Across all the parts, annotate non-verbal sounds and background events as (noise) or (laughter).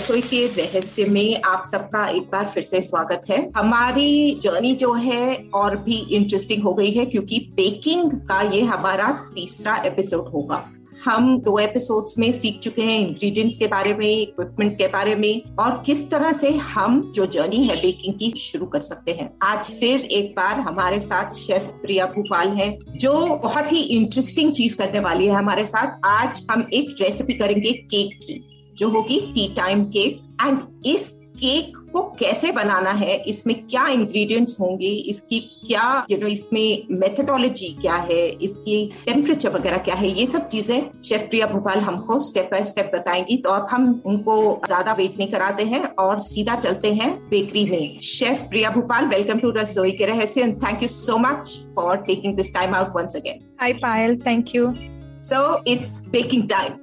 रसोई के रहस्य में आप सबका एक बार फिर से स्वागत है। हमारी जर्नी जो है और भी इंटरेस्टिंग हो गई है क्योंकि बेकिंग का ये हमारा तीसरा एपिसोड होगा। हम दो एपिसोड्स में सीख चुके हैं इंग्रेडिएंट्स के बारे में इक्विपमेंट के बारे में और किस तरह से हम जो जर्नी है बेकिंग की शुरू कर सकते हैं। आज फिर एक बार हमारे साथ शेफ प्रिया भोपाल है, जो बहुत ही इंटरेस्टिंग चीज़ करने वाली है हमारे साथ। आज हम एक रेसिपी करेंगे केक की। जो होगी टी टाइम केक एंड इस केक को कैसे बनाना है? इसमें क्या इंग्रेडिएंट्स होंगे? इसकी क्या यू you नो know, इसमें मेथडोलॉजी क्या है? इसकी टेम्परेचर वगैरह क्या है? ये सब चीज़ें शेफ प्रिया भोपाल हमको स्टेप बाय स्टेप बताएँगी। तो अब हम उनको ज़्यादा वेट नहीं कराते हैं और सीधा चलते हैं बेकरी में। Chef Priya Bhopal welcome to रसोई के रहस्य। And thank you so much for taking this time out once again Hi, Payal. Thank you. So it's baking time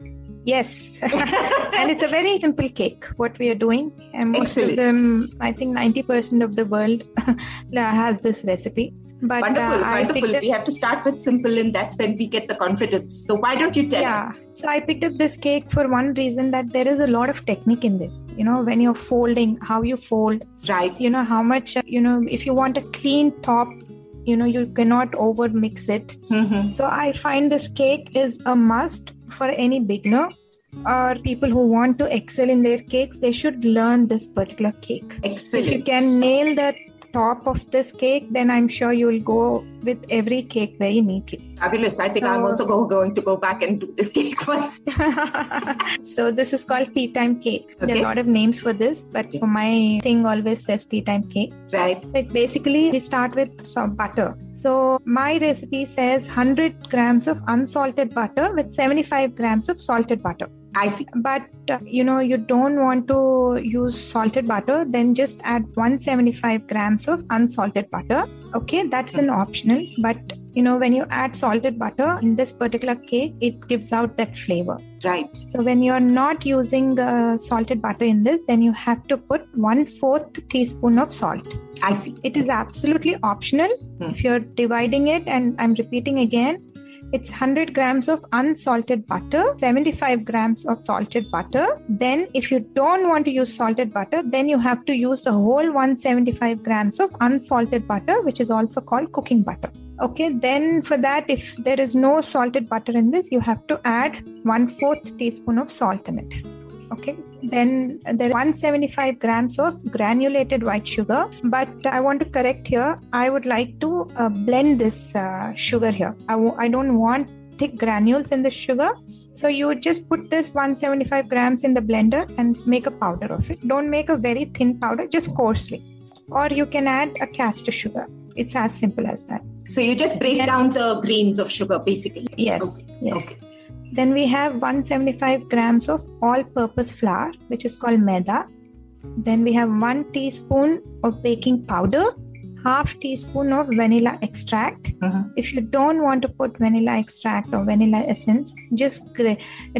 Yes. (laughs) and it's a very simple cake, what we are doing. And most Excellent. of them, I think 90% of the world (laughs) has this recipe. But Wonderful, uh, wonderful. up, We have to start with simple, and that's when we get the confidence. So why don't you tell yeah. us? So I picked up this cake for one reason that there is a lot of technique in this. You know, when you're folding, how you fold, Right. you know, how much, uh, you know, if you want a clean top, you know, you cannot over mix it. Mhm. So I find this cake is a must for any beginner or people who want to excel in their cakes. They should learn this particular cake. Excellent. If you can nail the top of this cake, then I'm sure you will go with every cake very neatly. Fabulous. I think I'm also go, going to go back and do this cake (laughs) once. (laughs) so this is called tea time cake. There are a lot of names for this, but for my thing always says tea time cake. Right. It's basically we start with some butter. So my recipe says 100 grams of unsalted butter with 75 grams of salted butter. I see. But uh, you know you don't want to use salted butter, then just add 175 grams of unsalted butter. Okay, that's an optional. But you know when you add salted butter in this particular cake, it gives out that flavor. Right. So when you're not using the salted butter in this, then you have to put one fourth teaspoon of salt. I see. It is absolutely optional. Hmm. If you're dividing it, and I'm repeating again, it's 100 grams of unsalted butter, 75 grams of salted butter. Then, if you don't want to use salted butter, then you have to use the whole 175 grams of unsalted butter, which is also called cooking butter. Okay, then for that, if there is no salted butter in this, you have to add one fourth teaspoon of salt in it. Okay, then there are 175 grams of granulated white sugar. But I want to correct here. I would like to uh, blend this uh, sugar here. I w- I don't want thick granules in the sugar. So you just put this 175 grams in the blender and make a powder of it. Don't make a very thin powder, just coarsely. Or you can add a caster sugar. It's as simple as that. So you just break down the grains of sugar, basically. Yes. Okay. Yes. Okay. Then we have 175 grams of all purpose flour, which is called maida. Then we have one teaspoon of baking powder, half teaspoon of vanilla extract. Mhm. If you don't want to put vanilla extract or vanilla essence, just gra-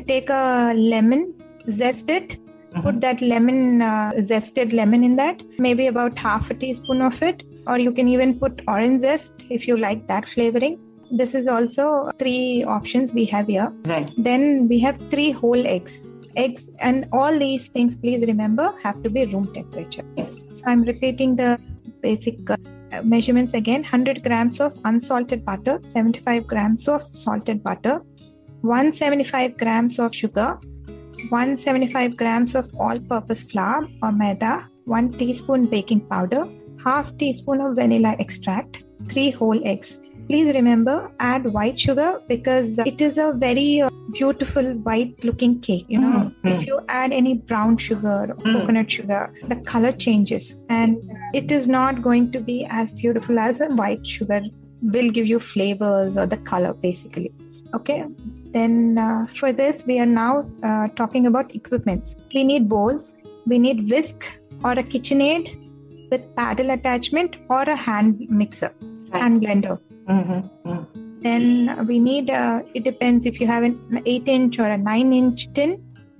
take a lemon, zest it, put that lemon, uh, zested lemon in that, maybe about half a teaspoon of it, or you can even put orange zest if you like that flavoring. This is also three options we have here. Right. Then we have three whole eggs. Eggs and all these things, please remember, have to be room temperature. Yes. So I'm repeating the basic uh, measurements again 100 grams of unsalted butter, 75 grams of salted butter, 175 grams of sugar, 175 grams of all purpose flour or maida, 1 teaspoon baking powder, half teaspoon of vanilla extract, 3 whole eggs. Please remember add white sugar because it is a very uh, beautiful white looking cake. You know, Mm, if you add any brown sugar or Mm. coconut sugar, the color changes and it is not going to be as beautiful as a white sugar will give you flavors or the color basically. Okay. Then uh, for this, we are now uh, talking about equipments. We need bowls, we need whisk or a KitchenAid with paddle attachment or a hand mixer, Right. hand blender. Mhm, mm. Then we need, uh, it depends if you have an 8 inch or a 9 inch tin,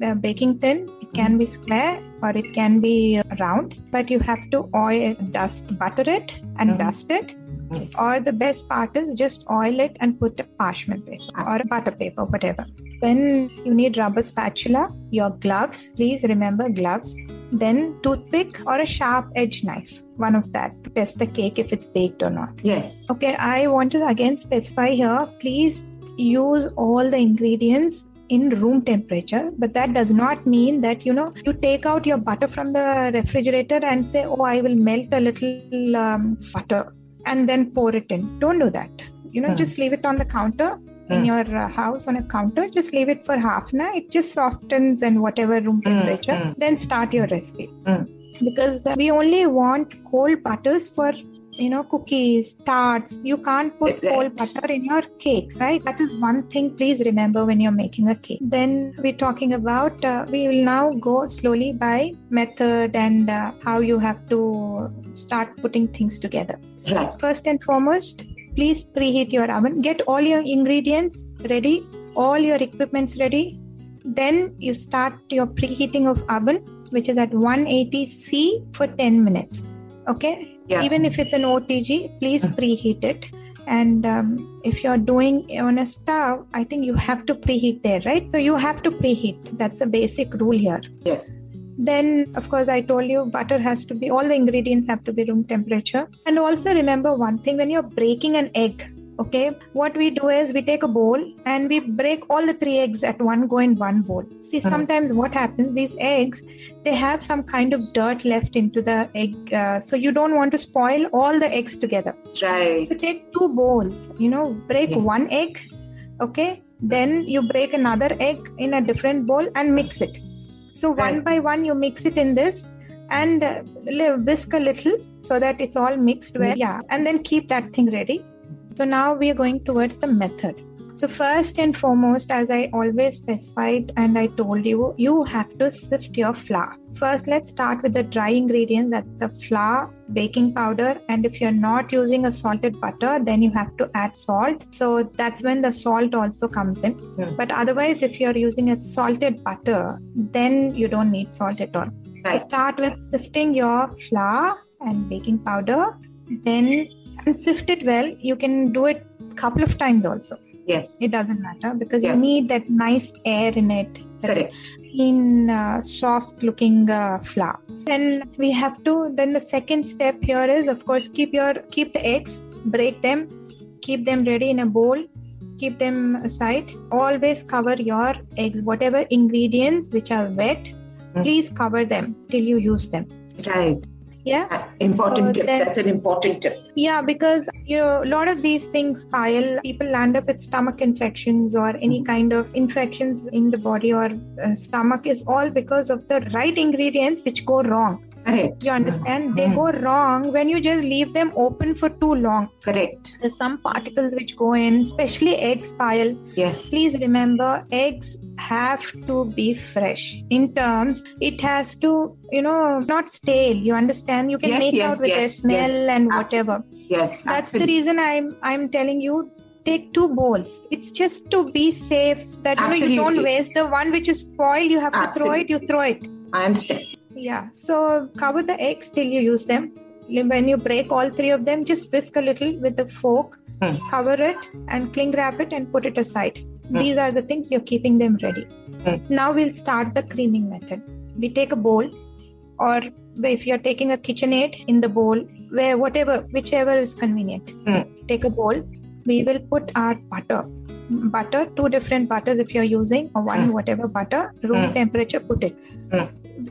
uh, baking tin, it can be square or it can be uh, round, but you have to oil, dust, butter it and Mhm. dust it. Yes. Or the best part is just oil it and put a parchment paper or a butter paper, whatever. Then you need rubber spatula, your gloves, please remember gloves. Then toothpick or a sharp edge knife, one of that to test the cake if it's baked or not. Yes. Okay, I want to again specify here please use all the ingredients in room temperature, but that does not mean that you know you take out your butter from the refrigerator and say, Oh, I will melt a little um, butter and then pour it in. Don't do that. You know, Hmm. just leave it on the counter in Hmm. your uh, house on a counter. Just leave it for half an hour. It just softens and whatever room Hmm, temperature. hmm. Then start your recipe because uh, we only want cold butters for you know cookies tarts you can't put Right. cold butter in your cakes right that is one thing please remember when you're making a cake then we're talking about uh, we will now go slowly by method and uh, how you have to start putting things together Right. first and foremost please preheat your oven. Get all your ingredients ready all your equipments ready. Then you start your preheating of oven which is at 180 c for 10 minutes. Okay? Yeah. even if it's an otg please Mm. preheat it. And um, if you're doing on a stove i think you have to preheat there right? So you have to preheat. That's a basic rule here. Yes. Then of course i told you butter has to be all the ingredients have to be room temperature and also remember one thing when you're breaking an egg okay what we do is we take a bowl and we break all the three eggs at one go in one bowl see sometimes what happens these eggs they have some kind of dirt left into the egg uh, so you don't want to spoil all the eggs together Right. so take two bowls, you know, break Yeah. one egg, okay? Then you break another egg in a different bowl and mix it. So one by one, you mix it in this and uh, whisk a little so that it's all mixed well. Yeah, and then keep that thing ready. So now we are going towards the method. So first and foremost, as I always specified and I told you, you have to sift your flour. First, let's start with the dry ingredient that's the flour, baking powder, and if you're not using a salted butter, then you have to add salt. So that's when the salt also comes in. Hmm. But otherwise, if you're using a salted butter, then you don't need salt at all. So start with sifting your flour and baking powder, then and sift it well. You can do it couple of times also Yes. it doesn't matter because Yeah. you need that nice air in it Correct. clean uh, soft looking uh, flour then we have to then the second step here is of course keep your keep the eggs break them keep them ready in a bowl keep them aside always cover your eggs whatever ingredients which are wet Mm. please cover them till you use them Right. Yeah Important So tip. then- That's an important tip. yeah, because you know, a lot of these things Payal. People land up with stomach infections or any kind of infections in the body or uh, stomach is all because of the right ingredients which go wrong. Correct. You understand? They Mm. go wrong when you just leave them open for too long. Correct. There's some particles which go in, especially eggs Payal. Yes. Please remember, eggs have to be fresh. In terms, it has to, you know, not stale. You understand? You can Yes, make yes, out with their yes, smell yes, and absolutely. whatever. Yes. That's the reason I'm I'm telling you take two bowls. It's just to be safe that you know you don't waste the one which is spoiled. You have to throw it. You throw it. I understand. Yeah. So cover the eggs till you use them. When you break all three of them, just whisk a little with the fork, Hmm. cover it, and cling wrap it and put it aside. Hmm. These are the things you're keeping them ready. Hmm. Now we'll start the creaming method. We take a bowl, or if you're taking a KitchenAid in the bowl, where whatever, whichever is convenient. Hmm. Take a bowl. We will put our butter. Butter, two different butters if you're using, or one Hmm. whatever butter, room Hmm. temperature, put it.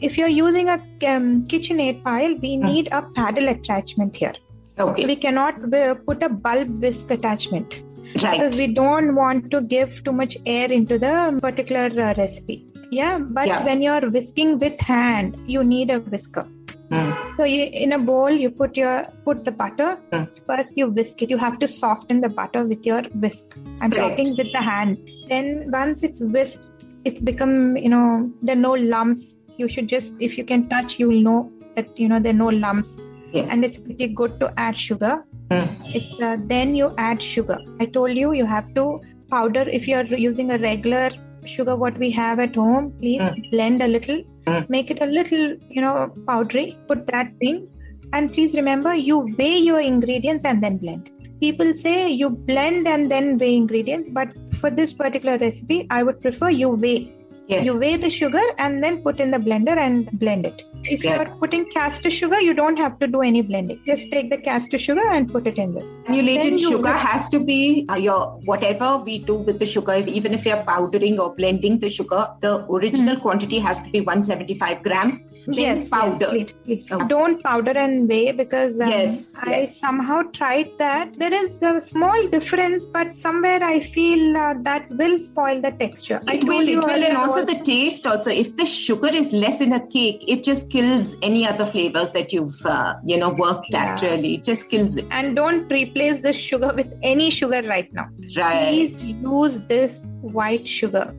If you're using a um, KitchenAid Payal, we need a paddle attachment here. Okay. We cannot uh, put a bulb whisk attachment Right. because we don't want to give too much air into the particular uh, recipe. Yeah, but Yeah. when you're whisking with hand, you need a whisker. Hmm. So you in a bowl you put your put the butter. Hmm. First you whisk it. You have to soften the butter with your whisk. I'm Correct. talking with the hand. Then once it's whisked, it's become you know there are no lumps. You should just if you can touch, you will know that you know there are no lumps. Yeah. And it's pretty good to add sugar. It's, uh, then you add sugar. I told you you have to powder if you're using a regular sugar what we have at home. Please blend a little, Mm. make it a little you know powdery. Put that thing, and please remember you weigh your ingredients and then blend. People say you blend and then weigh ingredients, but for this particular recipe, I would prefer you weigh. Yes. You weigh the sugar and then put in the blender and blend it. If you are putting caster sugar, you don't have to do any blending. Just take the caster sugar and put it in this. Granulated sugar whisk- has to be uh, your whatever we do with the sugar. If, even if you're powdering or blending the sugar, the original quantity has to be 175 grams. Yes, powder. yes, please, please. Oh. Don't powder and weigh because um, Yes, I yes. somehow tried that. There is a small difference, but somewhere I feel uh, that will spoil the texture. It told will, it will, and also the taste. Also, if the sugar is less in a cake, it just kills any other flavors that you've uh, you know worked at. Really, it just kills it. and don't replace this sugar with any sugar right now. Right. Please use this white sugar.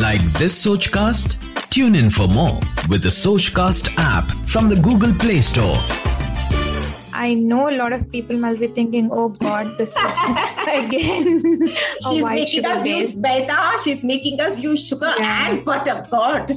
Like this Sochcast? Tune in for more with the Sochcast app from the Google Play Store. I know a lot of people must be thinking, "Oh God, this is (laughs) again (laughs) She's making sugar us use based." beta. She's making us use sugar Yeah. and butter. God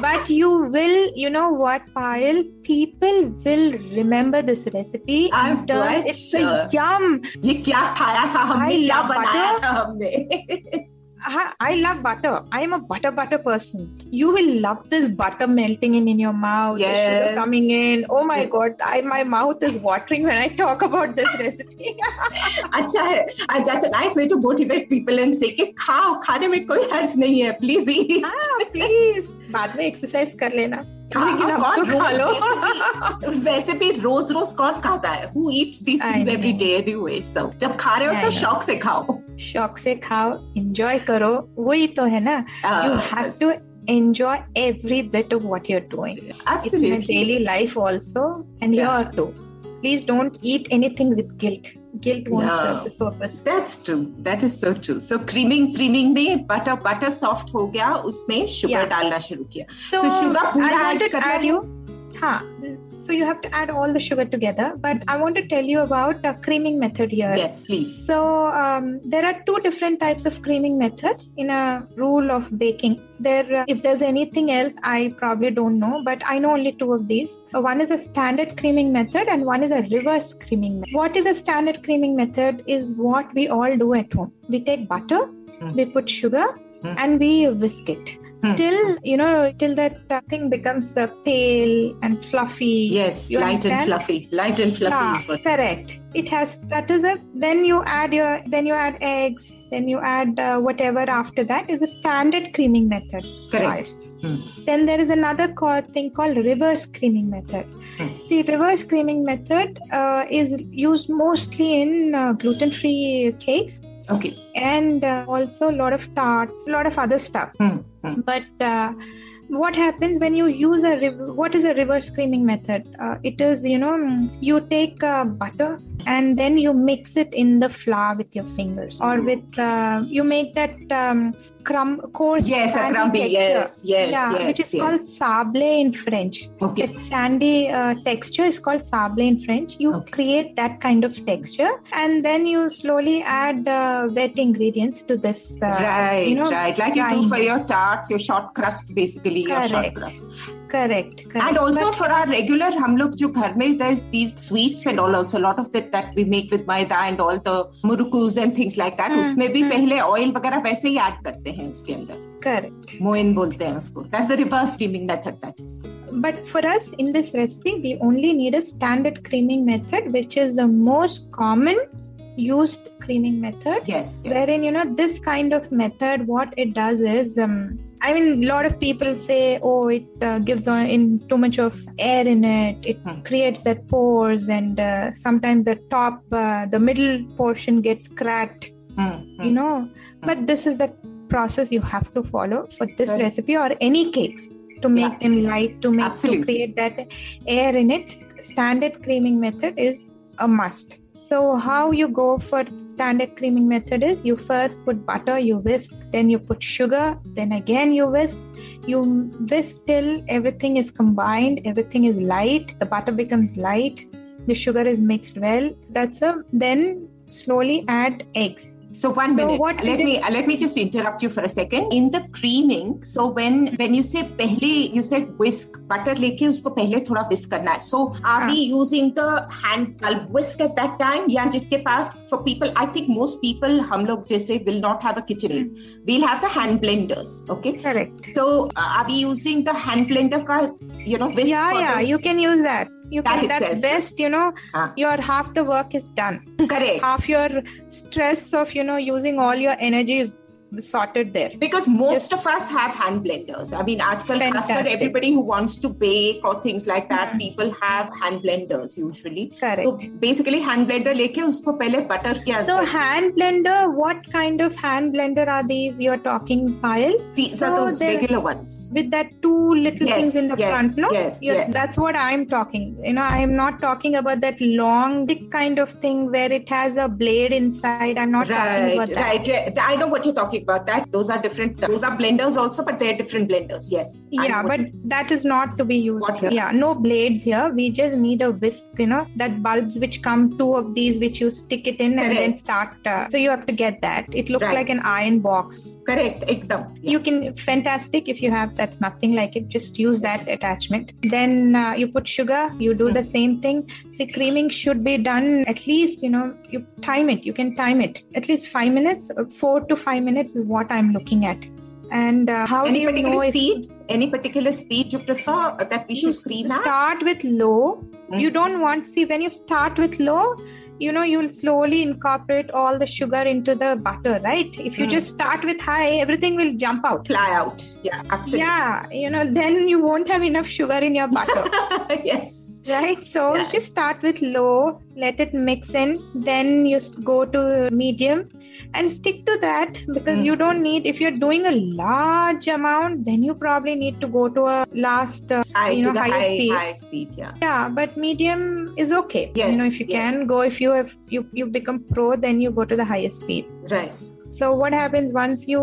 but you will you know what payal? People will remember this recipe I'm and it's sure. a yum. ye kya khaya tha humne kya banaya tha humne I, I love butter. I am a butter butter person. You will love this butter melting in, in your mouth. the sugar coming in. Oh my yes. god, I, my mouth is watering when I talk about this recipe. अच्छा है and that's a nice way to motivate people and say कि खाओ खाने में कोई हर्ज नहीं है प्लीज़ eat हाँ प्लीज़ बाद में एक्सरसाइज कर लेना हाँ, लेकिन अब तो खा लो रोज- वैसे भी रोज रोज कौन खाता है who eats these I things every know. day जब खा रहे हो तो शौक से खाओ शौक से खाओ एंजॉय करो वही तो है ना Ah, you have to enjoy every bit of what you're doing it's in absolutely your daily life also and Yeah. here too please don't eat anything with guilt guilt won't No. serve the purpose That's true. That is so true. So creaming creaming में butter butter soft हो गया उसमें sugar Yeah. डालना शुरू किया. so, So sugar पूरा I wanted to add you हाँ so you have to add all the sugar together but I want to tell you about the creaming method here Yes, please. So um, there are two different types of creaming method in a rule of baking. There, uh, if there's anything else, I probably don't know, but I know only two of these. Uh, one is a standard creaming method, and one is a reverse creaming. method. What is a standard creaming method? Is what we all do at home. We take butter, Hmm. we put sugar, Hmm. and we whisk it. Hmm. Till you know, till that uh, thing becomes uh, pale and fluffy. Yes, You light and fluffy. Light and fluffy Ah, correct it has that is it then you add your then you add eggs then you add uh, whatever after that is a standard creaming method Correct. Hmm. then there is another call, thing called reverse creaming method Hmm. see reverse creaming method uh, is used mostly in uh, gluten-free cakes Okay. and uh, also a lot of tarts a lot of other stuff Hmm. Hmm. but uh, what happens when you use a what is a reverse creaming method uh, it is you know you take uh, butter and then you mix it in the flour with your fingers or with uh, you make that um, crumb coarse Yes, a sandy crumbly. texture. Yes, yes, yeah yes, which is yes. called sable in french Okay. that sandy uh, texture is called sable in french you Okay. create that kind of texture and then you slowly add uh, wet ingredients to this uh, right, you know, right. Like you do grind. for your tarts, your short crust, basically, your short Correct. crust. correct, correct. And also But- for our regular, हम लोग जो घर में there's these sweets and all also a lot of that that we make with maida and all the murukus and things like that. Hmm, उसमें भी hmm. पहले oil वगैरह वैसे ही ऐड करते हैं उसके अंदर. correct मोइन बोलते हैं उसको. That's the reverse creaming method that is. but for us in this recipe we only need a standard creaming method which is the most common used creaming method Yes. yes. wherein you know this kind of method what it does is um, i mean a lot of people say oh it uh, gives on in too much of air in it it Hmm. creates that pores and uh, sometimes the top uh, the middle portion gets cracked Hmm, hmm. you know but this is the process you have to follow for this recipe or any cakes to make Yeah. them light, to make Absolutely. to create that air in it. Standard creaming method is a must. So how you go for standard creaming method is you first put butter, you whisk, then you put sugar, then again you whisk, you whisk till everything is combined, everything is light, the butter becomes light, the sugar is mixed well. That's a then slowly add eggs. So one so minute. What let me let me just interrupt you for a second. In the creaming, so when when you say pehle, you said whisk butter leke usko pehle thoda whisk karna hai. So are uh. we ah. using the hand pulp whisk at that time? Yeah, jiske paas for people, I think most people hum log jaise will not have a kitchen. Hmm. We'll have the hand blenders. Okay. Correct. So uh, are we using the hand blender ka you know whisk? Yeah, yeah. You can use that you That can that's itself. best you know Ah. your half the work is done correct. half your stress of you know using all your energy is sorted there. Because most Just, of us have hand blenders. I mean aajkal fantastic. everybody who wants to bake or things like that mm-hmm. people have hand blenders usually. Correct. So basically hand blender leke usko pehle butter kiya so hand blender what kind of hand blender are these you're talking Payal? These so are those regular ones. with that two little yes, things in the yes, front no? yes, yes, that's what i'm talking you know i'm not talking about that long thick kind of thing where it has a blade inside. I'm not right, talking about that. right, right i know what you're talking about that. Those are different. Those are blenders also, but they're different blenders. Yes. Yeah, but that is not to be used. Yeah, no blades here. We just need a whisk. You know that bulbs which come two of these, which you stick it in Correct. and then start. Uh, so you have to get that. It looks right. like an iron box. Correct. Ekdam. Yeah. You can fantastic if you have that's nothing like it. Just use that attachment. Then uh, you put sugar. You do mm. the same thing. See, creaming should be done at least. You know, you time it. You can time it at least five minutes, uh, four to five minutes is what i'm looking at and uh, how Any do you know if speed? Any particular speed you prefer that we should cream at? start with low Mm. you don't want see when you start with low you know you'll slowly incorporate all the sugar into the butter right if you Mm. just start with high everything will jump out Fly out. Yeah, absolutely. yeah you know then you won't have enough sugar in your butter (laughs) yes. Right so Yeah. just start with low let it mix in then you go to medium and stick to that because Mm. you don't need if you're doing a large amount then you probably need to go to a last uh, High you know higher high, speed high speed. Yeah. yeah but medium is okay Yes, you know if you yes. can go if you have you you become pro then you go to the highest speed Right. so what happens once you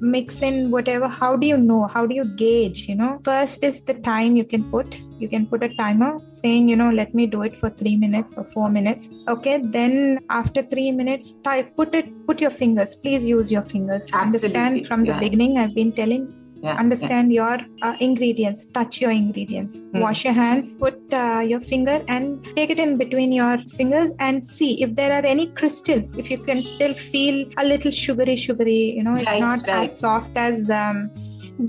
mix in whatever how do you know how do you gauge you know first is the time you can put you can put a timer saying you know let me do it for 3 minutes or 4 minutes okay then after 3 minutes type put it put your fingers please use your fingers Absolutely, understand from the yeah. beginning i've been telling Yeah. understand your uh, ingredients touch your ingredients Hmm. wash your hands put uh, your finger and take it in between your fingers and see if there are any crystals if you can still feel a little sugary sugary you know it's Right, not right. as soft as um,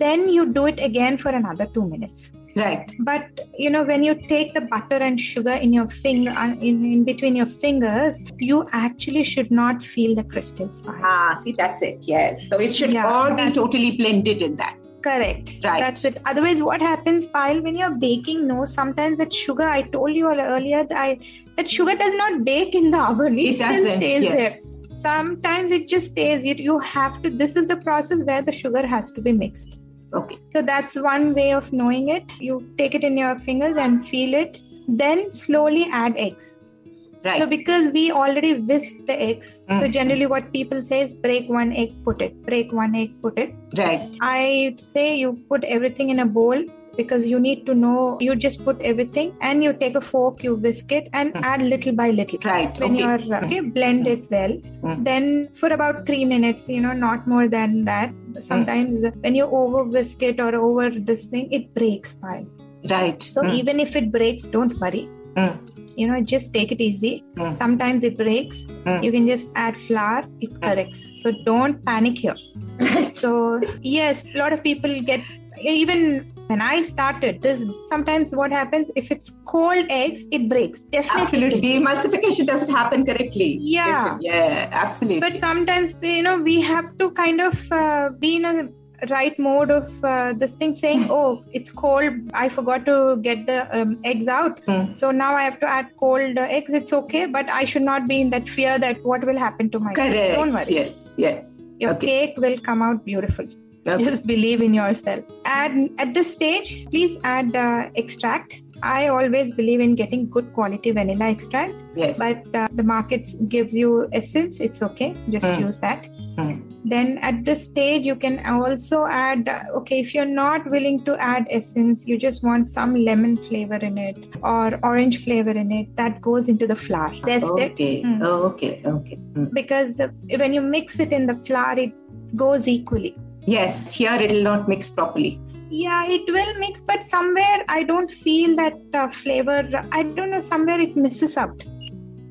then you do it again for another two minutes Right. but you know when you take the butter and sugar in your finger uh, in, in between your fingers you actually should not feel the crystals Ah, see, that's it. Yes. So it should Yeah, all be totally blended in that. Correct. Right. That's it. Otherwise, what happens, Payal, when you're baking? No, sometimes that sugar. I told you earlier that I that sugar does not bake in the oven. It, It still stays yes. there. Sometimes it just stays. You you have to. This is the process where the sugar has to be mixed. Okay. So that's one way of knowing it. You take it in your fingers and feel it. Then slowly add eggs. Right. So because we already whisked the eggs, so Mm. generally what people say is break one egg, put it. Break one egg, put it. right. I say you put everything in a bowl because you need to know you just put everything and you take a fork, you whisk it and Mm. add little by little. Right. When okay. you're okay, blend it well. Mm. Then for about three minutes, you know, not more than that. Sometimes when you over whisk it or over this thing, it breaks fine. Right. So Mm. even if it breaks, don't worry. Mm. You know, just take it easy. Mm. Sometimes it breaks. Mm. You can just add flour, it corrects. So don't panic here. (laughs) So yes, a lot of people get even when I started this. Sometimes what happens if it's cold eggs, it breaks. Definitely. absolutely. The emulsification doesn't happen correctly. Yeah. Yeah. Absolutely. But sometimes you know we have to kind of uh, be in a right mode of uh, this thing saying (laughs) oh it's cold i forgot to get the um, eggs out Hmm. so now i have to add cold uh, eggs it's okay but i should not be in that fear that what will happen to my Correct. don't worry Yes. Yes. your Okay. cake will come out beautiful Okay. Just believe in yourself. Add at this stage, please add uh, extract. I always believe in getting good quality vanilla extract, Yes. but uh, the market gives you essence. It's okay. Just Mm. use that. Mm. Then at this stage, you can also add. uh, Okay, if you're not willing to add essence, you just want some lemon flavor in it or orange flavor in it. That goes into the flour. Zest it Okay. Mm. Okay. Okay. Mm. because when you mix it in the flour, it goes equally. Yes. Here it will not mix properly. Yeah, it will mix, but somewhere I don't feel that uh, flavor. I don't know, somewhere it misses out.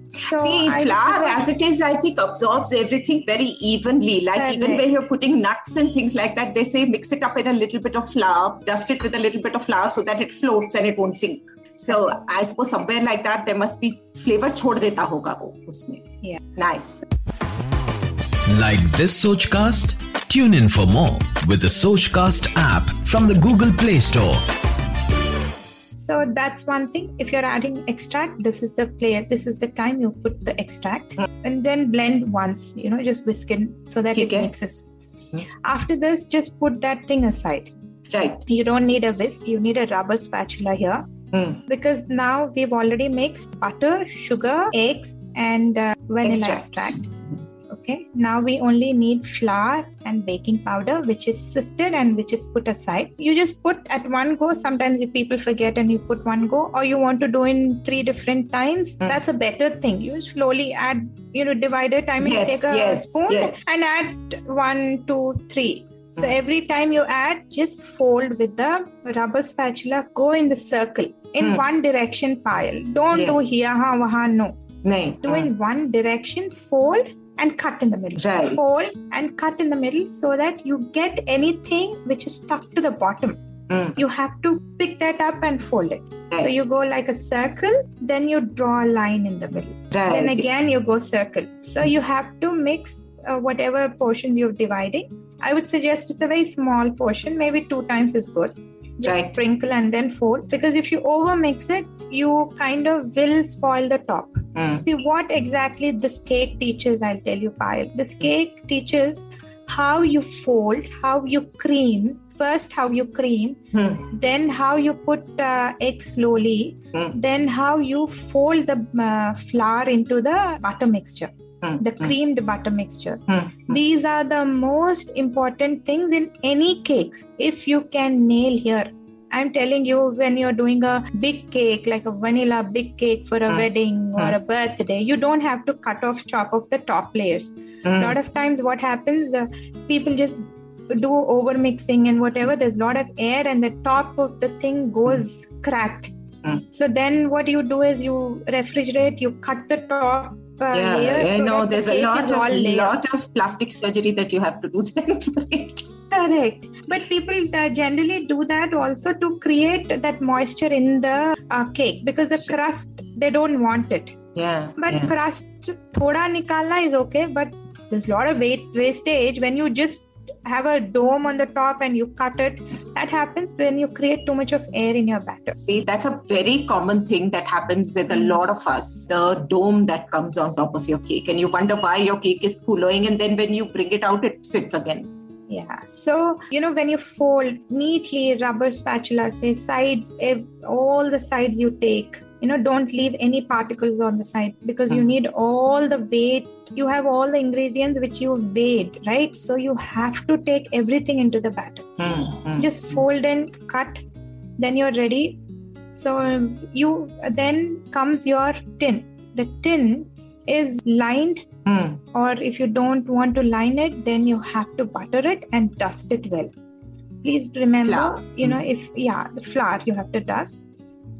So See, I flour prefer- as it is, I think absorbs everything very evenly. Like even Correct. when you're putting nuts and things like that, they say mix it up in a little bit of flour, dust it with a little bit of flour so that it floats and it won't sink. So I suppose somewhere like that there must be flavor छोड़ देता होगा वो उसमें. Yeah. Nice. Like this Sochcast? Tune in for more with the Sochcast app from the Google Play Store. So that's one thing. If you're adding extract, this is the player. This is the time you put the extract and then blend once. You know, just whisk it so that it mixes. After this, just put that thing aside. Right. You don't need a whisk. You need a rubber spatula here. Mm. because now we've already mixed butter, sugar, eggs, and uh, vanilla Extract. extract. Okay, now we only need flour and baking powder, which is sifted and which is put aside. You just put at one go. Sometimes you people forget and you put one go, or you want to do in three different times. Mm. That's a better thing. You slowly add, you know, divide it. I mean, Yes, take a yes, spoon yes. and add one, two, three. So Mm. every time you add, just fold with the rubber spatula, go in the circle in Mm. one direction Payal. Don't do here, ha, waha, no. नहीं. Do in one direction, fold and cut in the middle. Right. Fold and cut in the middle so that you get anything which is stuck to the bottom. Mm. You have to pick that up and fold it. So you go like a circle, then you draw a line in the middle. Right. Then again, you go circle. So you have to mix uh, whatever portions you're dividing. I would suggest it's a very small portion, maybe two times is good. Just Right. sprinkle and then fold because if you over mix it, you kind of will spoil the top. Mm. See what exactly this cake teaches, I'll tell you, Payal. This cake teaches how you fold, how you cream, first how you cream, Mm. then how you put uh, egg slowly, Mm. then how you fold the uh, flour into the butter mixture Mm. the Mm. creamed butter mixture Mm. these are the most important things in any cakes if you can nail here i'm telling you when you're doing a big cake like a vanilla big cake for a Mm. wedding or Mm. a birthday you don't have to cut off chop off the top layers a Mm. lot of times what happens uh, people just do over mixing and whatever there's a lot of air and the top of the thing goes cracked so then what you do is you refrigerate you cut the top uh, Yeah, I know. that the There's a lot of lot of plastic surgery that you have to do then for it. correct but people uh, generally do that also to create that moisture in the uh, cake because the crust they don't want it Yeah. but yeah. crust thoda nikalna is okay but there's a lot of weight wastage when you just have a dome on the top and you cut it that happens when you create too much of air in your batter See, that's a very common thing that happens with a lot of us. The dome that comes on top of your cake, and you wonder why your cake is pulling, and then when you bring it out, it sits again. Yeah. So, you know, when you fold neatly, rubber spatula, say sides, all the sides you take, you know, don't leave any particles on the side because you Mm. need all the weight. You have all the ingredients which you weighed, right? So you have to take everything into the batter. Mm, mm, Just fold and cut, then you're ready. So you then comes your tin. The tin is lined mm. or if you don't want to line it then you have to butter it and dust it well please remember Flour. you know if yeah the flour you have to dust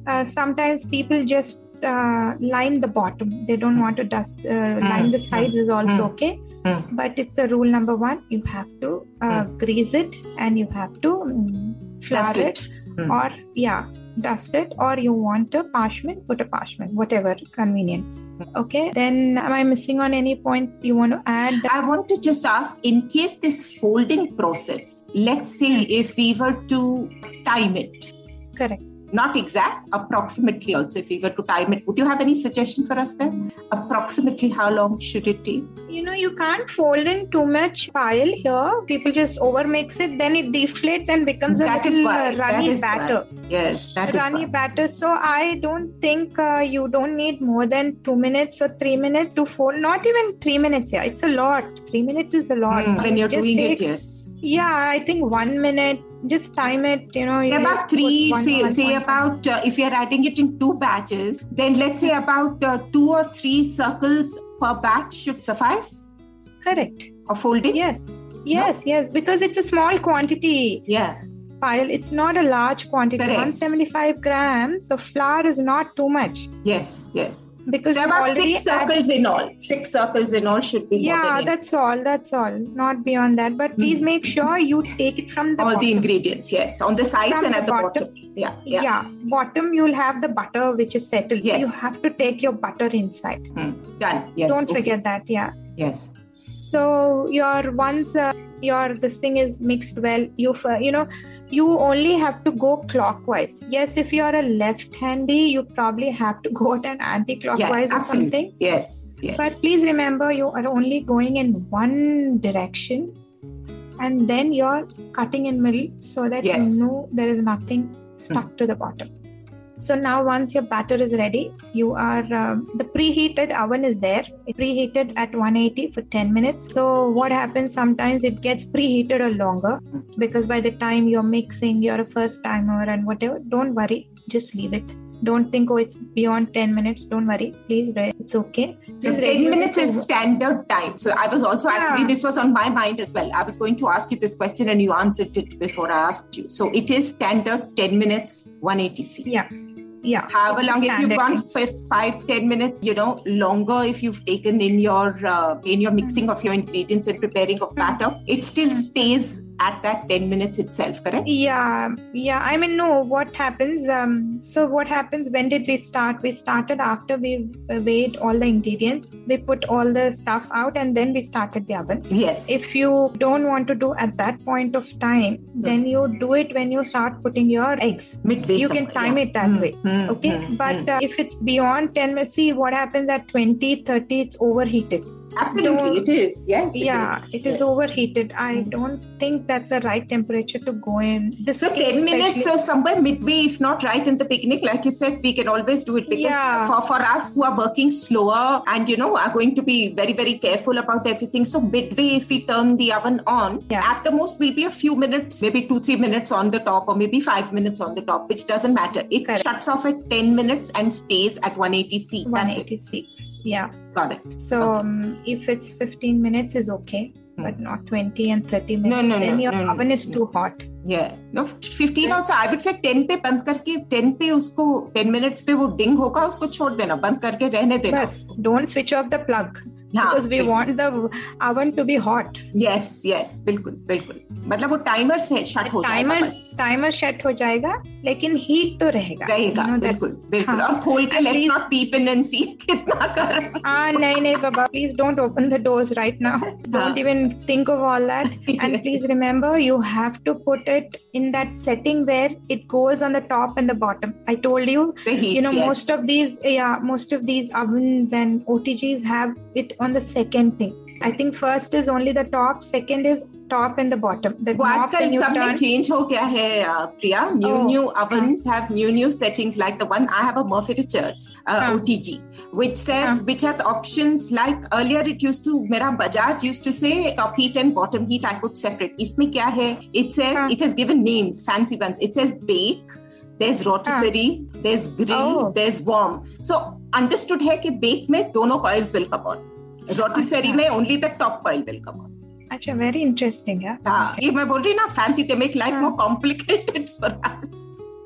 uh, sometimes people just uh, line the bottom. They don't want to dust uh, line the sides is also Mm. okay. Mm. but it's a rule number one you have to uh, grease it and you have to um, flour it, it. Mm. or yeah dust it or you want a parchment put a parchment whatever convenience. Okay? Then am i missing on any point you want to add? I want to just ask in case this folding process, let's say Mm. if we were to time it, correct not exact, approximately also, if you were to time it. Would you have any suggestion for us there? Approximately how long should it take? You know, you can't fold in too much Payal here. People just overmix it, then it deflates and becomes a That little uh, runny batter. why. Yes, that is runny batter. So I don't think uh, you don't need more than two minutes or three minutes to fold. Not even three minutes. Yeah, it's a lot. Three minutes is a lot. Mm, when you're just doing takes- it, yes. Yeah, I think one minute. Just time it. You know, you about three one- say, one say point about uh, if you're adding it in two batches then let's say about uh, two or three circles per batch should suffice Correct. or folding Yes. Yes. Yes. Because it's a small quantity. yeah Payal. It's not a large quantity. Correct. 175 grams of flour is not too much yes yes because we about six circles in all. Six circles in all should be yeah that's all that's all. Not beyond that. But please Mhm. make sure you take it from the all the ingredients yes. On the sides From and the at the bottom. bottom. Yeah yeah, yeah. bottom you'll have the butter which is settled. Yes. you have to take your butter inside. Hmm. done. Yes. Don't okay. forget that yeah. Yes. So your once uh, your this thing is mixed well you you know you only have to go clockwise yes if you are a left handy you probably have to go (laughs) at an anti-clockwise yeah or something yes yes But please remember, you are only going in one direction, and then you're cutting in middle so that Yes. you know there is nothing stuck to the bottom. So now, once your batter is ready, you are um, the preheated oven is there, preheated at 180 for 10 minutes. So what happens? Sometimes it gets preheated or longer because by the time you're mixing, you're a first timer and whatever. Don't worry, just leave it. Don't think, oh, it's beyond 10 minutes. Don't worry. Please, it's okay. So Just 10 minutes is standard time. So I was also actually, this was on my mind as well. I was going to ask you this question and you answered it before I asked you. So it is standard 10 minutes, 180C. Yeah. Yeah. However long, if you've gone thing. five, five, 10 minutes, you know, longer if you've taken in your uh, in your mixing of your ingredients and preparing of batter, it still Mm. stays at that 10 minutes itself, correct? yeah yeah i mean no what happens um so what happens when did we start we started after we weighed all the ingredients we put all the stuff out and then we started the oven Yes. if you don't want to do at that point of time then you do it when you start putting your eggs Midway you can time yeah. it that Hmm, way hmm, okay hmm, but hmm. uh, if it's beyond 10 minutes see what happens at 20 30 it's overheated Absolutely, don't- it is. Yes. yeah it is yes. overheated i don't think that's the right temperature to go in this So 10 minutes or somewhere midway, if not right in the beginning, like you said, we can always do it because Yeah. for, for us who are working slower and you know are going to be very, very careful about everything. So midway, if we turn the oven on, Yeah. at the most will be a few minutes, maybe two, three minutes on the top, or maybe five minutes on the top, which doesn't matter. It Correct. shuts off at 10 minutes and stays at 180C. That's it. 180c yeah Got it. so um, if it's 15 minutes is okay but not 20 and 30 minutes No, no, then no, your no, oven no, is too hot Yeah. No, 15 also. I would say 10 पे बंद करके 10 पे उसको 10 minutes पे वो डिंग होगा उसको छोड़ देना बंद करके रहने देना Bas, don't switch off the plug हाँ, because we बिल्कुल. want the oven to be hot yes yes बिल्कुल बिल्कुल मतलब वो टाइमर से शट हो जाएगा टाइमर बस टाइमर सेट हो जाएगा लेकिन हीट तो रहेगा रहेगा You know that- बिल्कुल बिल्कुल हाँ. और खोल के And let's please- not peep in and see कितना गर्म Ah, nahi, nahi, Baba. Please don't open the doors right now. Don't even think of all that. And please remember, you have to put it in that setting where it goes on the top and the bottom. I told you, the heat you know, yes. most of these, yeah, most of these ovens and OTGs have it on the second thing. I think first is only the top, second is top and the bottom. The वो आजकल सब change हो गया है प्रिया. New oh. new ovens have new new settings like the one I have a Morphy Richards uh, OTG which says which has options like earlier it used to मेरा Bajaj used to say top heat and bottom heat I put separate. इसमें क्या है? It says it has given names fancy ones. It says bake. There's rotisserie, there's grill, oh. there's warm. So understood है कि bake में दोनों coils will come on. Rotisserie में only the top oil will come out अच्छा very interesting है हाँ ये मैं बोल रही ना fancy they make life more complicated for us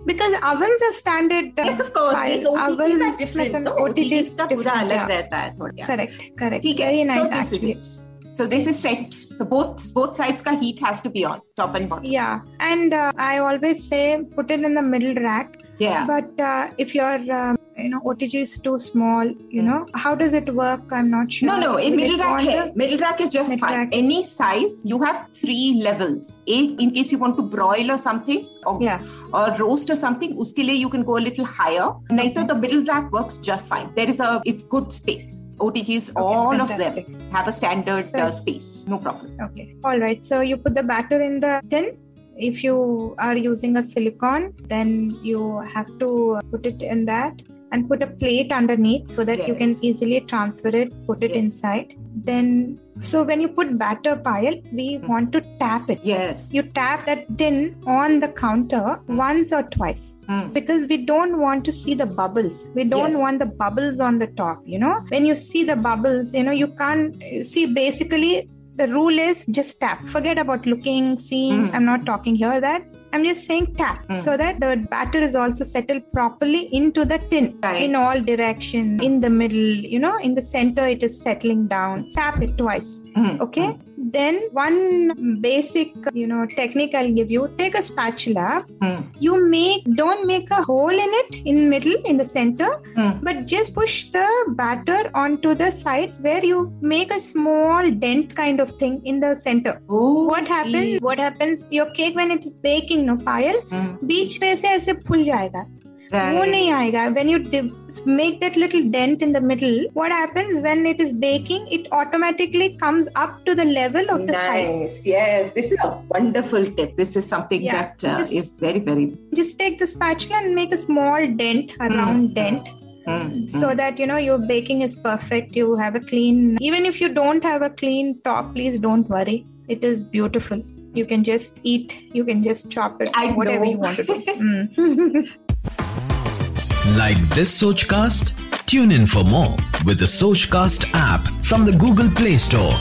because ovens are standard uh, yes of course these OTGs ovens are different no, OTGs का पूरा अलग रहता है थोड़ा correct correct. ठीक है very nice so actually this is it. so this is set. So both both sides ka heat has to be on top and bottom. Yeah, and uh, I always say put it in the middle rack. Yeah. But uh, if your um, you know OTG is too small, you know how does it work? I'm not sure. No, no, in middle rack, hai. middle rack is just fine. Any size, you have three levels. Eight, in case you want to broil or something, or, Yeah. or roast or something, uske liye you can go a little higher. Nahi to the middle rack works just fine. There is a, it's good space. OTGs, all fantastic. of them have a standard So- uh, space. No problem. Okay. All right. So you put the batter in the tin. If you are using a silicone, then you have to put it in that and put a plate underneath so that you can easily transfer it, put it Yes. inside. Then, so when you put batter Payal, we want to tap it. Yes. You tap that tin on the counter once or twice Mm. because we don't want to see the bubbles. We don't Yes. want the bubbles on the top, you know. When you see the bubbles, you know, you can't see basically the rule is just tap. Forget about looking, seeing. Mm. I'm not talking here that. I'm just saying tap Mm. so that the batter is also settled properly into the tin Right. in all direction in the middle you know in the center it is settling down tap it twice Mm. okay then one basic you know technique i'll give you. Take a spatula. Mm. you make don't make a hole in it in middle in the center mm. but just push the batter onto the sides where you make a small dent kind of thing in the center. Oh, what happens? What happens? Your cake when it is baking no Payal mm. बीच में से ऐसे फूल जाएगा। वो Right. नहीं आएगा when you div- make that little dent in the middle what happens when it is baking it automatically comes up to the level of the sides Nice. Yes, this is a wonderful tip. This is something Yeah, that uh, just- is very, very. just take the spatula and make a small dent a round dent Mm, so that you know your baking is perfect you have a clean even if you don't have a clean top please don't worry it is beautiful you can just eat you can just chop it I whatever know. you want to do Mm. (laughs) (laughs) Like this Sochcast? Tune in for more with the Sochcast app from the Google Play Store.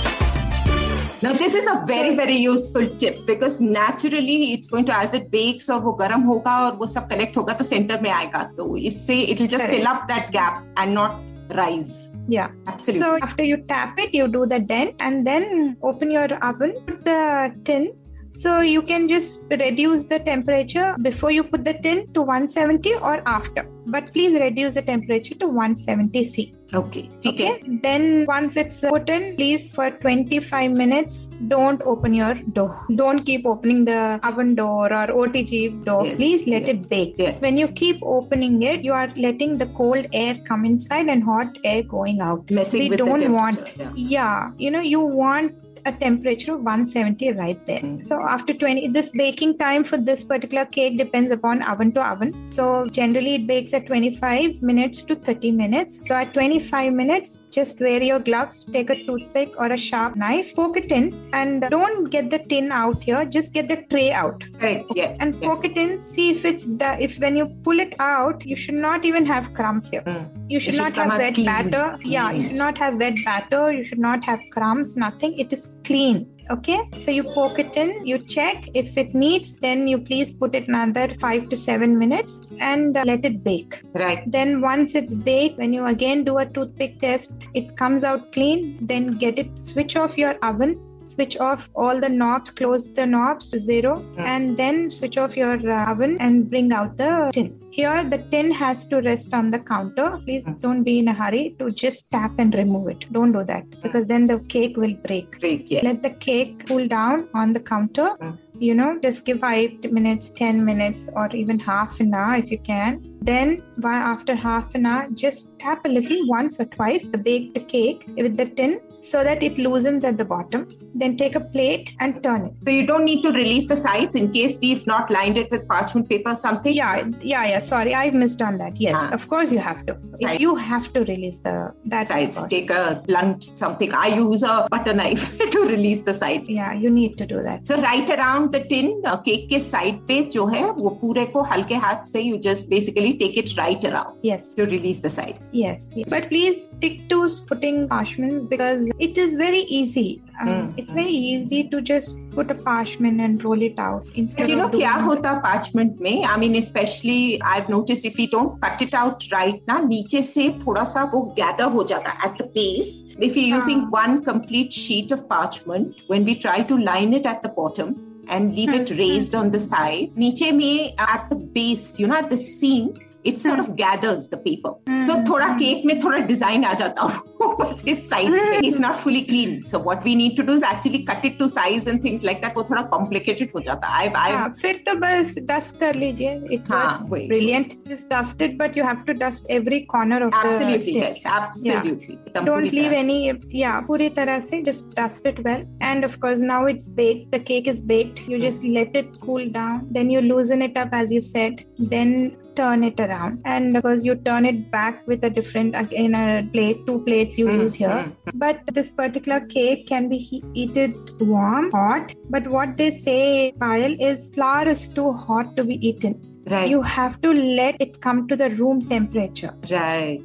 Now, this is a very, very useful tip because naturally it's going to, as it bakes और वो गर्म होगा और वो सब collect होगा तो centre में आएगा तो इससे it will just Correct. fill up that gap and not rise. yeah Absolutely. So after you tap it, you do the dent and then open your oven, put the tin. so you can just reduce the temperature before you put the tin to 170 or after. But please reduce the temperature to 170 C. Okay. okay. Okay. Then once it's put in, please for 25 minutes, don't open your door. Don't keep opening the oven door or OTG door. Yes. Please let yes. it bake. Yes. When you keep opening it, you are letting the cold air come inside and hot air going out. Messing we don't want. Yeah. yeah. You know, you want a temperature of 170 right there Mm. so after 20 this baking time for this particular cake depends upon oven to oven so generally it bakes at 25 minutes to 30 minutes so at 25 minutes just wear your gloves take a toothpick or a sharp knife poke it in and don't get the tin out here just get the tray out Correct. Yes. and yes. poke it in see if it's da- if when you pull it out you should not even have crumbs here Mm. you should should not have wet batter yeah you should not have wet batter you should not have crumbs nothing it is clean okay? So you poke it in you check. If it needs then you please put it another 5 to 7 minutes and uh, let it bake. Right. then once it's baked when you again do a toothpick test it comes out clean then get it switch off your oven switch off all the knobs close the knobs to zero and then switch off your uh, oven and bring out the tin. Here the tin has to rest on the counter. Please don't be in a hurry to just tap and remove it. Don't do that because then the cake will break. Great. Yes. let the cake cool down on the counter. Mm. you know just give five minutes 10 minutes or even half an hour if you can. Then by after half an hour just tap a little once or twice the baked cake with the tin so that it loosens at the bottom then take a plate and turn it So you don't need to release the sides in case we've not lined it with parchment paper or something. yeah yeah yeah sorry i missed on that yes Ah. of course you have to Side. if you have to release the that Sides. part. Take a blunt something. I use a butter knife (laughs) to release the sides. yeah you need to do that So right around the tin, uh, cake के side पे जो है वो पूरे को हल्के हाथ से you just basically take it right around yes to release the sides. Yes, yes. but please stick to putting parchment because it is very easy. Um, hmm, it's hmm. very easy to just put a parchment and roll it out instead you know kya hota parchment mein? I mean especially i've noticed if we don't cut it out right na niche se thoda sa wo gather ho jata at the base. If you're using one complete sheet of parchment when we try to line it at the bottom and leave it hmm, raised on the side. Niche me at the base, you know, at the seam, it sort of gathers the paper. So थोड़ा cake में थोड़ा design आ जाता हूँ ऊपर (laughs) से side से is not fully clean so what we need to do is actually cut it to size and things like that वो थोड़ा कॉम्प्लिकेटेड हो जाता है आई आई हाँ, फिर तो बस डस्ट कर लीजिए इट हाँ, वाज वही। Brilliant just dusted but you have to dust every corner of the absolutely yes absolutely don't leave any yeah puri tarah se just dust it well and of course now it's baked the cake is baked you just let it cool down then you loosen it up as you said then turn it around and because you turn it back with a different again a plate two plates you mm. use here mm. but this particular cake can be he- eaten warm hot but what they say Payal is flour is too hot to be eaten Right. You have to let it come to the room temperature. Right.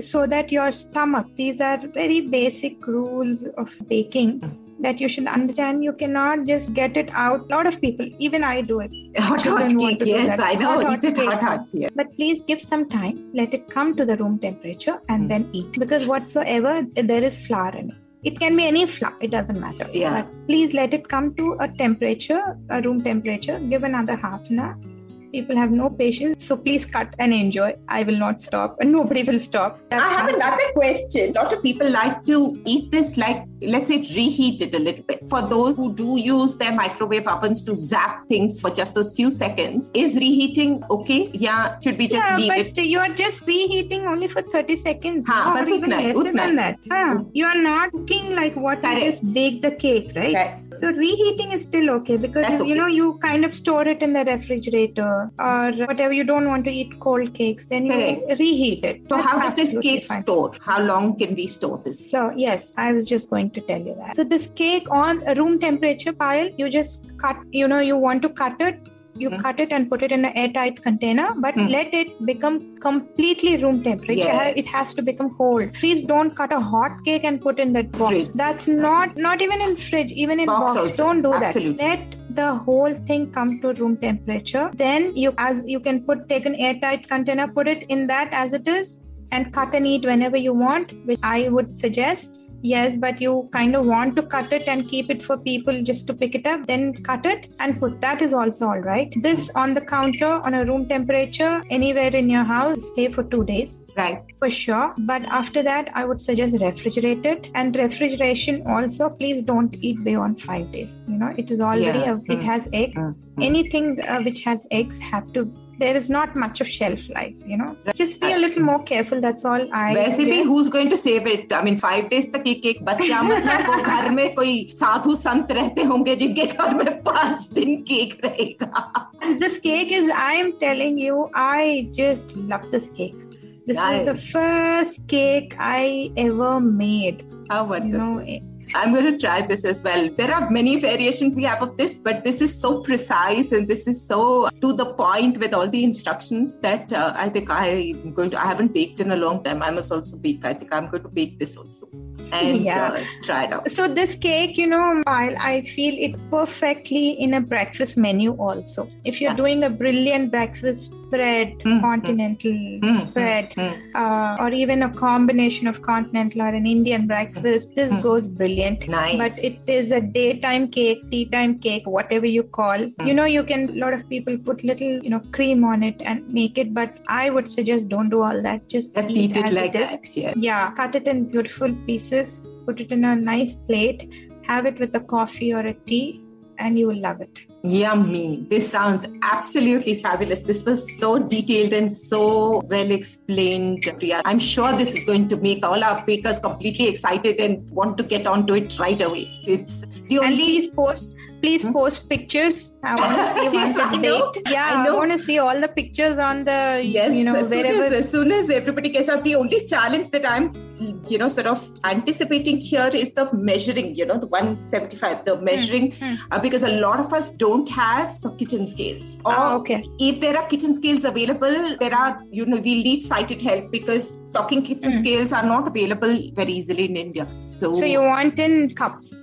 So that your stomach, these are very basic rules of baking. Hmm that you should understand you cannot just get it out. A lot of people even i do it. (laughs) Hot hot cake yes i know Hot, eat hot it hot cake. hot yeah. But please give some time let it come to the room temperature and Mm. then eat. Because whatsoever there is flour in it. It can be any flour it doesn't matter. Yeah. but please let it come to a temperature a room temperature give another half an hour people have no patience so please cut and enjoy. I will not stop and nobody will stop. That's i have another question. A lot of people like to eat this like let's say reheat it a little bit. For those who do use their microwave ovens to zap things for just those few seconds is reheating okay? Yeah should we just yeah, leave but it? you are just reheating only for 30 seconds. Ha, or even less utna. than that. Mm-hmm. You are not cooking like what I just bake the cake right? right so reheating is still okay because okay. you know you kind of store it in the refrigerator or whatever. You don't want to eat cold cakes, then you Correct. reheat it. So, That's how does this cake fine. store? How long can we store this? So yes, I was just going to tell you that. So this cake on room temperature Payal, you just cut. You know, you want to cut it. You Hmm. cut it and put it in an airtight container, but Hmm. let it become completely room temperature. Yes. It has to become cold. Please don't cut a hot cake and put in that box. Fridge. That's not not even in fridge, even in Box box. Don't do Absolutely. that. Let the whole thing come to room temperature. Then you as you can put take an airtight container, put it in that as it is, and cut and eat whenever you want, which I would suggest. Yes, but you kind of want to cut it and keep it for people just to pick it up, then cut it and put that is also all right. This on the counter on a room temperature anywhere in your house, stay for two days Right. for sure. But after that, I would suggest refrigerate it. And refrigeration also, please don't eat beyond five days. You know, it is already Yeah. a, it Mm. has egg. Mm. Anything uh, which has eggs have to There is not much of shelf life. You know, just be a little more careful. That's all I. वैसे भी suggest. who's going to save it? I mean, five days तक एक एक बच्चा (laughs) मतलब वो घर में कोई साधु संत रहते होंगे जिनके घर में पांच दिन केक रहेगा. And this cake is, I am telling you, I just love this cake. This was the Nice. first cake I ever made. How You wonderful. know, eh, I'm going to try this as well. There are many variations we have of this, but this is so precise and this is so to the point with all the instructions that uh, I think I'm going to. I haven't baked in a long time. I must also bake. I think I'm going to bake this also and Yeah. uh, try it out. So this cake, you know, I, I feel it perfectly in a breakfast menu also. If you're Yeah. doing a brilliant breakfast spread, Mm, continental mm, spread, mm. uh, or even a combination of continental or an Indian breakfast, this Mm. goes brilliant. Nice. But it is a daytime cake, tea time cake, whatever you call. Hmm. You know, you can, a lot of people put little, you know, cream on it and make it, but I would suggest don't do all that. Just, Just eat it like is. that. Yes. Yeah, cut it in beautiful pieces, put it in a nice plate, have it with a coffee or a tea, and you will love it. Yummy. This sounds absolutely fabulous. This was so detailed and so well explained, Priya. I'm sure this is going to make all our bakers completely excited and want to get onto it right away. It's the And only please post, please Hmm? post pictures. I want to (laughs) see once I it's know, baked. Yeah, I I, want to see all the pictures on the, Yes, you know, as, soon as, as soon as everybody gets out, the only challenge that I'm, you know, sort of anticipating here is the measuring, you know, the 175, the measuring, hmm. uh, because a lot of us don't have kitchen scales. Or Ah, okay. if there are kitchen scales available, there are, you know, we'll need sighted help because talking kitchen Hmm. scales are not available very easily in India. So, So you want in cups.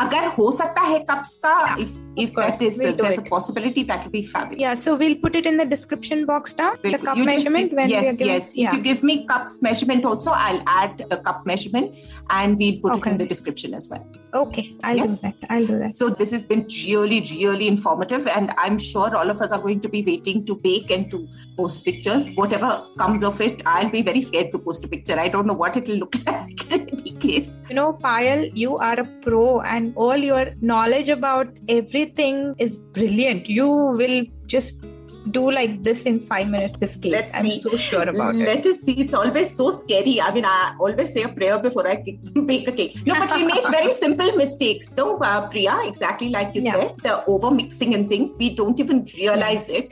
अगर हो सकता है cups का if if course, that is we'll do there's it. a possibility that will be fabulous. Yeah, so we'll put it in the description box down. Wait, the cup you just measurement give- when we are yes, giving. yes. Yeah. If you give me cups measurement also, I'll add the cup measurement and we'll put it Okay. in the description as well. okay, I'll Yes. do that. I'll do that. So this has been really, really informative, and I'm sure all of us are going to be waiting to bake and to post pictures. Whatever comes of it, I'll be very scared to post a picture. I don't know what it'll look (laughs) like in any case. You know, Payal, you are a pro, and all your knowledge about everything is brilliant. You will just do like this in five minutes. This cake, Let's I'm see. so sure about it. Let us see. It's always so scary. I mean, I always say a prayer before I (laughs) bake a cake. No, but we make very simple mistakes. No, uh, Priya, exactly like you Yeah. said, the over mixing and things, we don't even realize it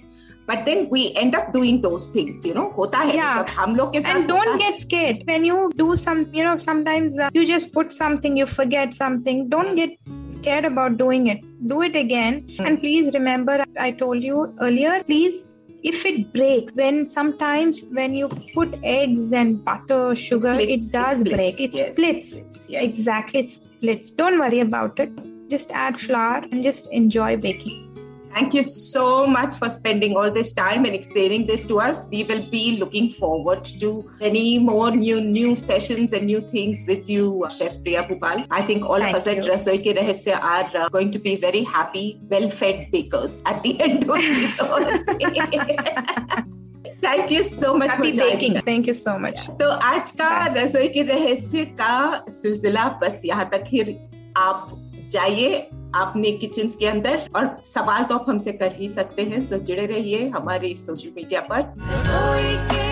but then we end up doing those things you know hota hai. Yeah. hum log ke and don't get scared. When you do some you know sometimes uh, you just put something you forget something don't get scared about doing it. Do it again. Mm. and please remember i told you earlier please if it breaks when sometimes when you put eggs and butter sugar it, does break. It yes. splits. Yes. exactly. It splits. Don't worry about it. Just add flour and just enjoy baking. Thank you so much for spending all this time and explaining this to us. We will be looking forward to many more new new sessions and new things with you, uh, Chef Priya Bhupal. I think all Thank of us at you. Rasoi Ke Rahasya are uh, going to be very happy, well-fed bakers at the end of this. whole- Thank you so much happy for joining baking us. thank you so much तो आज का रसोई के रहस्य का सिलसिला बस यहाँ तक ही आप जाइए अपने किचन के अंदर और सवाल तो आप हमसे कर ही सकते हैं, सो जुड़े रहिए हमारे सोशल मीडिया पर।